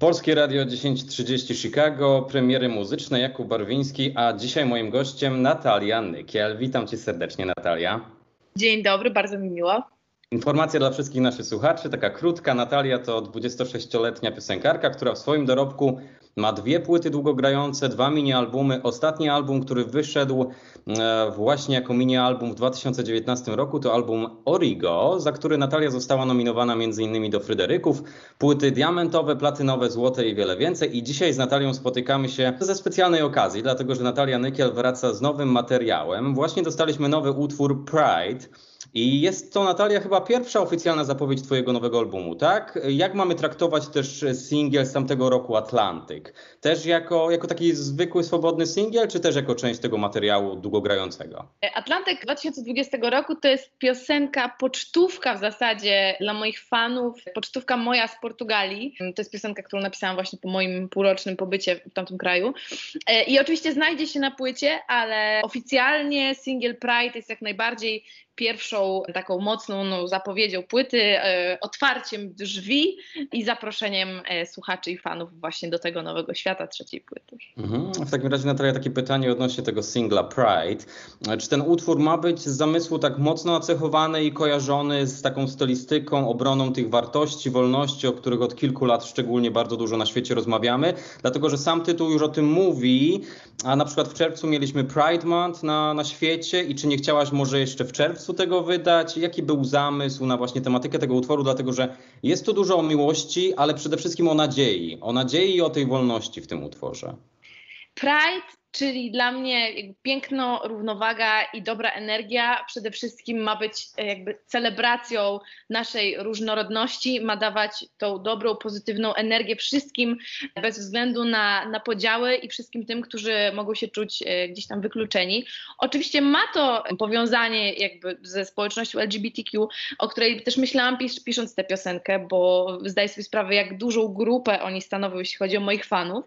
Polskie Radio 1030 Chicago, premiery muzyczne Jakub Barwiński, a dzisiaj moim gościem Natalia Nykiel. Witam cię serdecznie Natalia. Dzień dobry, bardzo mi miło. Informacja dla wszystkich naszych słuchaczy, taka krótka. Natalia to 26-letnia piosenkarka, która w swoim dorobku ma dwie płyty długogrające, dwa mini-albumy. Ostatni album, który wyszedł e, właśnie jako mini-album w 2019 roku, to album Origo, za który Natalia została nominowana m.in. do Fryderyków. Płyty diamentowe, platynowe, złote i wiele więcej. I dzisiaj z Natalią spotykamy się ze specjalnej okazji, dlatego że Natalia Nykiel wraca z nowym materiałem. Właśnie dostaliśmy nowy utwór Pride. I jest to, Natalia, chyba pierwsza oficjalna zapowiedź Twojego nowego albumu, tak? Jak mamy traktować też singiel z tamtego roku Atlantyk? Też jako, jako taki zwykły, swobodny singiel, czy też jako część tego materiału długogrającego? Atlantyk 2020 roku to jest piosenka, pocztówka w zasadzie dla moich fanów, pocztówka moja z Portugalii. To jest piosenka, którą napisałam właśnie po moim półrocznym pobycie w tamtym kraju. I oczywiście znajdzie się na płycie, ale oficjalnie singiel Pride jest jak najbardziej pierwszą taką mocną no, zapowiedzią płyty, e, otwarciem drzwi i zaproszeniem e, słuchaczy i fanów właśnie do tego nowego świata trzeciej płyty. Mhm. W takim razie Natalia takie pytanie odnośnie tego singla Pride. Czy ten utwór ma być z zamysłu tak mocno nacechowany i kojarzony z taką stylistyką, obroną tych wartości, wolności, o których od kilku lat szczególnie bardzo dużo na świecie rozmawiamy? Dlatego, że sam tytuł już o tym mówi, a na przykład w czerwcu mieliśmy Pride Month na, na świecie i czy nie chciałaś może jeszcze w czerwcu tego wydać? Jaki był zamysł na właśnie tematykę tego utworu? Dlatego, że jest tu dużo o miłości, ale przede wszystkim o nadziei. O nadziei i o tej wolności w tym utworze. Pride Czyli dla mnie piękno, równowaga i dobra energia przede wszystkim ma być e, jakby celebracją naszej różnorodności, ma dawać tą dobrą, pozytywną energię wszystkim bez względu na, na podziały i wszystkim tym, którzy mogą się czuć e, gdzieś tam wykluczeni. Oczywiście ma to powiązanie jakby ze społecznością LGBTQ, o której też myślałam pis pisząc tę piosenkę, bo zdaję sobie sprawę, jak dużą grupę oni stanowią, jeśli chodzi o moich fanów.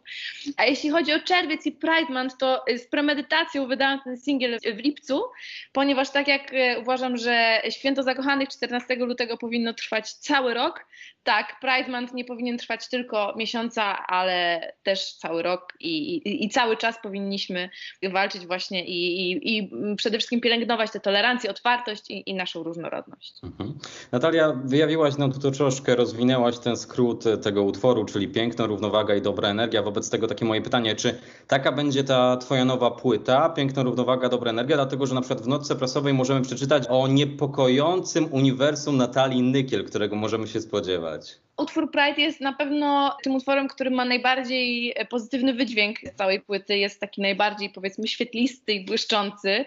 A jeśli chodzi o czerwiec i Pride Month, to z premedytacją wydałam ten singiel w lipcu, ponieważ tak jak e, uważam, że święto zakochanych 14 lutego powinno trwać cały rok, tak, Pride Month nie powinien trwać tylko miesiąca, ale też cały rok i, i, i cały czas powinniśmy walczyć właśnie i, i, przede wszystkim pielęgnować tę tolerancję, otwartość i, naszą różnorodność. Mhm. Natalia, wyjawiłaś nam tu troszkę, rozwinęłaś ten skrót tego utworu, czyli piękno, równowaga i dobra energia. Wobec tego takie moje pytanie, czy taka będzie ta twoja nowa płyta, piękna równowaga, dobra energia, dlatego że na przykład w notce prasowej możemy przeczytać o niepokojącym uniwersum Natalii Nykiel, którego możemy się spodziewać. verdade. Utwór Pride jest na pewno tym utworem, który ma najbardziej pozytywny wydźwięk z całej płyty. Jest taki najbardziej, powiedzmy, świetlisty i błyszczący.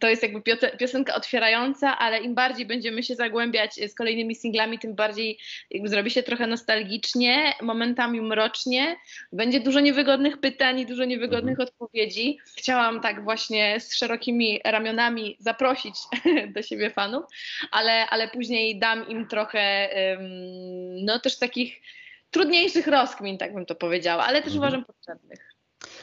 To jest jakby piosenka otwierająca, ale im bardziej będziemy się zagłębiać z kolejnymi singlami, tym bardziej jakby zrobi się trochę nostalgicznie, momentami mrocznie. Będzie dużo niewygodnych pytań i dużo niewygodnych mhm. odpowiedzi. Chciałam tak właśnie z szerokimi ramionami zaprosić do siebie fanów, ale, ale później dam im trochę. No też takich trudniejszych rozkmin, tak bym to powiedziała, ale też mhm. uważam potrzebnych.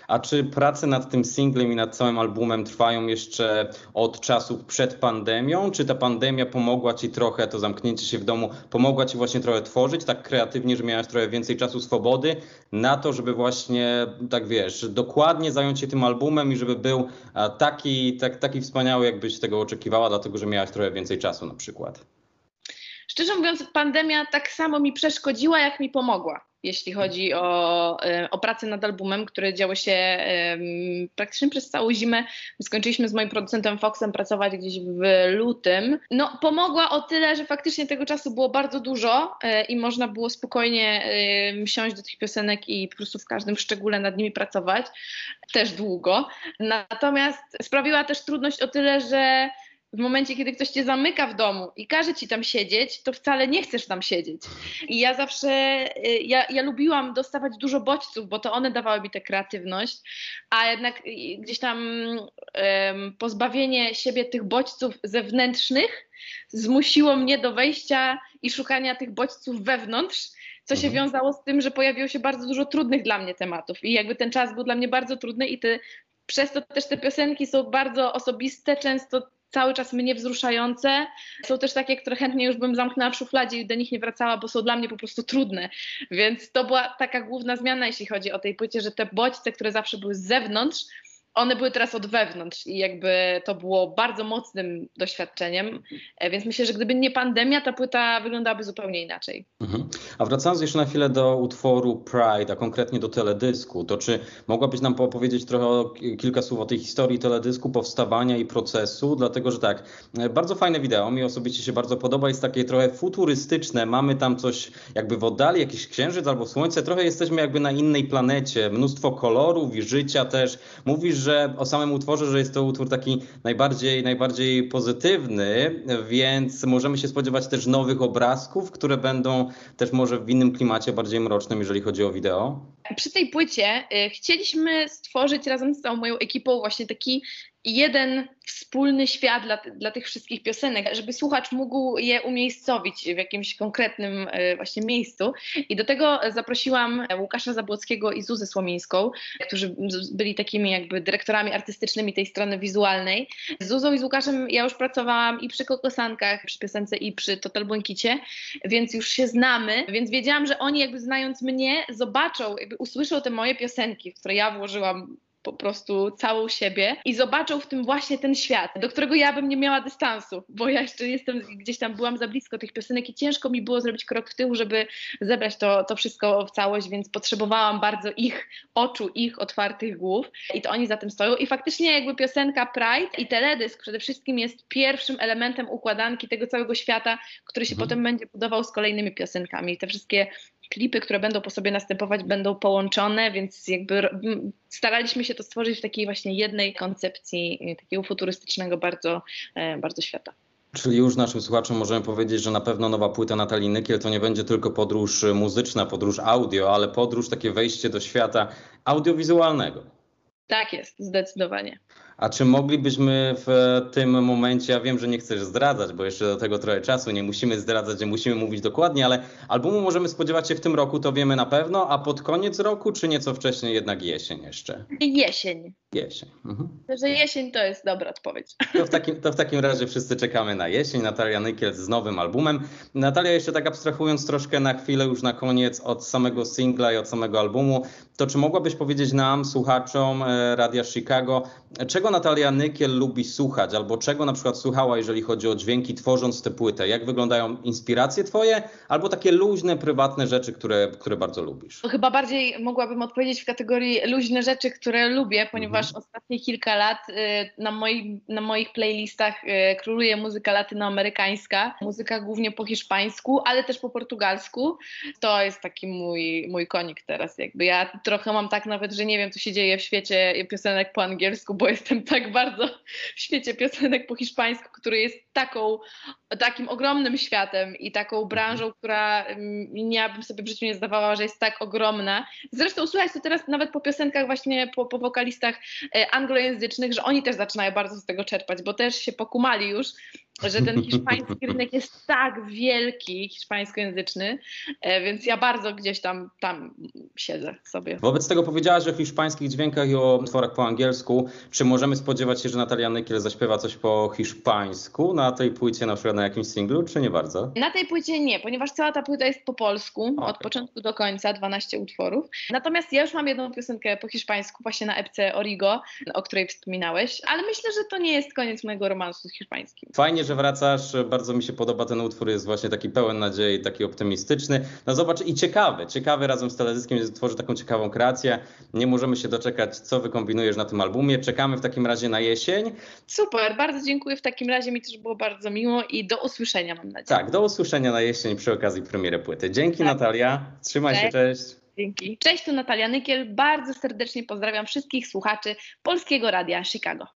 A czy prace nad tym singlem i nad całym albumem trwają jeszcze od czasów przed pandemią? Czy ta pandemia pomogła ci trochę, to zamknięcie się w domu, pomogła ci właśnie trochę tworzyć tak kreatywnie, że miałaś trochę więcej czasu swobody na to, żeby właśnie, tak wiesz, dokładnie zająć się tym albumem i żeby był taki, tak, taki wspaniały, jakbyś tego oczekiwała, dlatego że miałaś trochę więcej czasu na przykład? Szczerze mówiąc, pandemia tak samo mi przeszkodziła, jak mi pomogła, jeśli chodzi o, e, o pracę nad albumem, które działo się praktycznie przez całą zimę. Skończyliśmy z moim producentem Foxem pracować gdzieś w lutym. No, pomogła o tyle, że faktycznie tego czasu było bardzo dużo e, i można było spokojnie e, siąść do tych piosenek i po prostu w każdym szczególe nad nimi pracować. Też długo. Natomiast sprawiła też trudność o tyle, że w momencie, kiedy ktoś cię zamyka w domu i każe ci tam siedzieć, to wcale nie chcesz tam siedzieć. I ja zawsze, y, ja, ja lubiłam dostawać dużo bodźców, bo to one dawały mi tę kreatywność, a jednak y, gdzieś tam um, pozbawienie siebie tych bodźców zewnętrznych zmusiło mnie do wejścia i szukania tych bodźców wewnątrz, co się mhm. wiązało z tym, że pojawiło się bardzo dużo trudnych dla mnie tematów i jakby ten czas był dla mnie bardzo trudny i te, przez to też te piosenki są bardzo osobiste, często cały czas mnie wzruszające. Są też takie, które chętnie już bym zamknęła w szufladzie i do nich nie wracała, bo są dla mnie po prostu trudne. Więc to była taka główna zmiana, jeśli chodzi o tej płycie, że te bodźce, które zawsze były z zewnątrz, one były teraz od wewnątrz i jakby to było bardzo mocnym doświadczeniem, e, więc myślę, że gdyby nie pandemia, ta płyta wyglądałaby zupełnie inaczej. Mhm. A wracając jeszcze na chwilę do utworu Pride, a konkretnie do teledysku, to czy mogłabyś nam opowiedzieć trochę kilka słów o tej historii teledysku, powstawania i procesu? Dlatego, że tak, e, bardzo fajne wideo, mi osobiście się bardzo podoba, jest takie trochę futurystyczne, mamy tam coś jakby w oddali, jakiś księżyc albo słońce, trochę jesteśmy jakby na innej planecie, mnóstwo kolorów i życia też. Mówisz, że o samym utworze, że jest to utwór taki najbardziej, najbardziej pozytywny, więc możemy się spodziewać też nowych obrazków, które będą też może w innym klimacie, bardziej mrocznym, jeżeli chodzi o wideo. Przy tej płycie y, chcieliśmy stworzyć razem z całą moją ekipą właśnie taki jeden wspólny świat dla, dla tych wszystkich piosenek, żeby słuchacz mógł je umiejscowić w jakimś konkretnym y, właśnie miejscu. I do tego zaprosiłam Łukasza Zabłockiego i Zuzę Słomińską, którzy byli takimi jakby dyrektorami artystycznymi tej strony wizualnej. Z Zuzą i z Łukaszem ja już pracowałam i przy Kokosankach, przy piosence i przy Total Błękicie, więc już się znamy, więc wiedziałam, że oni jakby znając mnie zobaczą, jakby usłyszą te moje piosenki, w które ja włożyłam po prostu całą siebie i zobaczą w tym właśnie ten świat, do którego ja bym nie miała dystansu, bo ja jeszcze jestem, gdzieś tam byłam za blisko tych piosenek i ciężko mi było zrobić krok w tył, żeby zebrać to, to wszystko w całość, więc potrzebowałam bardzo ich oczu, ich otwartych głów i to oni za tym stoją i faktycznie jakby piosenka Pride i teledysk przede wszystkim jest pierwszym elementem układanki tego całego świata, który się mhm. potem będzie budował z kolejnymi piosenkami. Te wszystkie klipy, które będą po sobie następować, będą połączone, więc jakby staraliśmy się to stworzyć w takiej właśnie jednej koncepcji e, takiego futurystycznego bardzo, e, bardzo świata. Czyli już naszym słuchaczom możemy powiedzieć, że na pewno nowa płyta Natalii Nykiel to nie będzie tylko podróż muzyczna, podróż audio, ale podróż, takie wejście do świata audiowizualnego. Tak jest, zdecydowanie. A czy moglibyśmy w tym momencie, ja wiem, że nie chcesz zdradzać, bo jeszcze do tego trochę czasu, nie musimy zdradzać, nie musimy mówić dokładnie, ale albumu możemy spodziewać się w tym roku, to wiemy na pewno, a pod koniec roku, czy nieco wcześniej jednak jesień jeszcze? Jesień. Jesień. Mhm. Że jesień to jest dobra odpowiedź. To w, takim, to w takim razie wszyscy czekamy na jesień. Natalia Nykiel z nowym albumem. Natalia, jeszcze tak abstrahując troszkę na chwilę już na koniec od samego singla i od samego albumu, to czy mogłabyś powiedzieć nam, słuchaczom e, Radia Chicago, czego Natalia Nykiel lubi słuchać, albo czego na przykład słuchała, jeżeli chodzi o dźwięki, tworząc tę płytę? Jak wyglądają inspiracje twoje, albo takie luźne, prywatne rzeczy, które, które bardzo lubisz? Chyba bardziej mogłabym odpowiedzieć w kategorii luźne rzeczy, które lubię, ponieważ ponieważ ostatnie kilka lat y, na, moi, na moich playlistach y, króluje muzyka latynoamerykańska, muzyka głównie po hiszpańsku, ale też po portugalsku. To jest taki mój, mój konik teraz. Jakby ja trochę mam tak nawet, że nie wiem, co się dzieje w świecie piosenek po angielsku, bo jestem tak bardzo w świecie piosenek po hiszpańsku, który jest taką, takim ogromnym światem i taką branżą, która mm, ja bym sobie w życiu nie zdawała, że jest tak ogromna. Zresztą słuchaj to teraz nawet po piosenkach właśnie, po, po wokalistach E, anglojęzycznych, że oni też zaczynają bardzo z tego czerpać, bo też się pokumali już, że ten hiszpański rynek jest tak wielki, hiszpańskojęzyczny, e, więc ja bardzo gdzieś tam, tam siedzę sobie. Wobec tego powiedziałaś o hiszpańskich dźwiękach i o utworach po angielsku. Czy możemy spodziewać się, że Natalia Nykiel zaśpiewa coś po hiszpańsku na tej płycie, na przykład na jakimś singlu, czy nie bardzo? Na tej płycie nie, ponieważ cała ta płyta jest po polsku, okay. od początku do końca, 12 utworów. Natomiast ja już mam jedną piosenkę po hiszpańsku, właśnie na epce Origo, o której wspominałeś, ale myślę, że to nie jest koniec mojego romansu z hiszpańskim. Fajnie, że wracasz. Bardzo mi się podoba ten utwór, jest właśnie taki pełen nadziei, taki optymistyczny. No zobacz i ciekawy, ciekawy razem z teledyskiem tworzy taką ciekawą kreację. Nie możemy się doczekać, co wykombinujesz na tym albumie. Czekamy w takim razie na jesień. Super, bardzo dziękuję w takim razie, mi też było bardzo miło i do usłyszenia mam nadzieję. Tak, do usłyszenia na jesień przy okazji premiery płyty. Dzięki tak. Natalia, trzymaj cześć. się, cześć. Dzięki. Cześć, tu Natalia Nykiel. Bardzo serdecznie pozdrawiam wszystkich słuchaczy Polskiego Radia Chicago.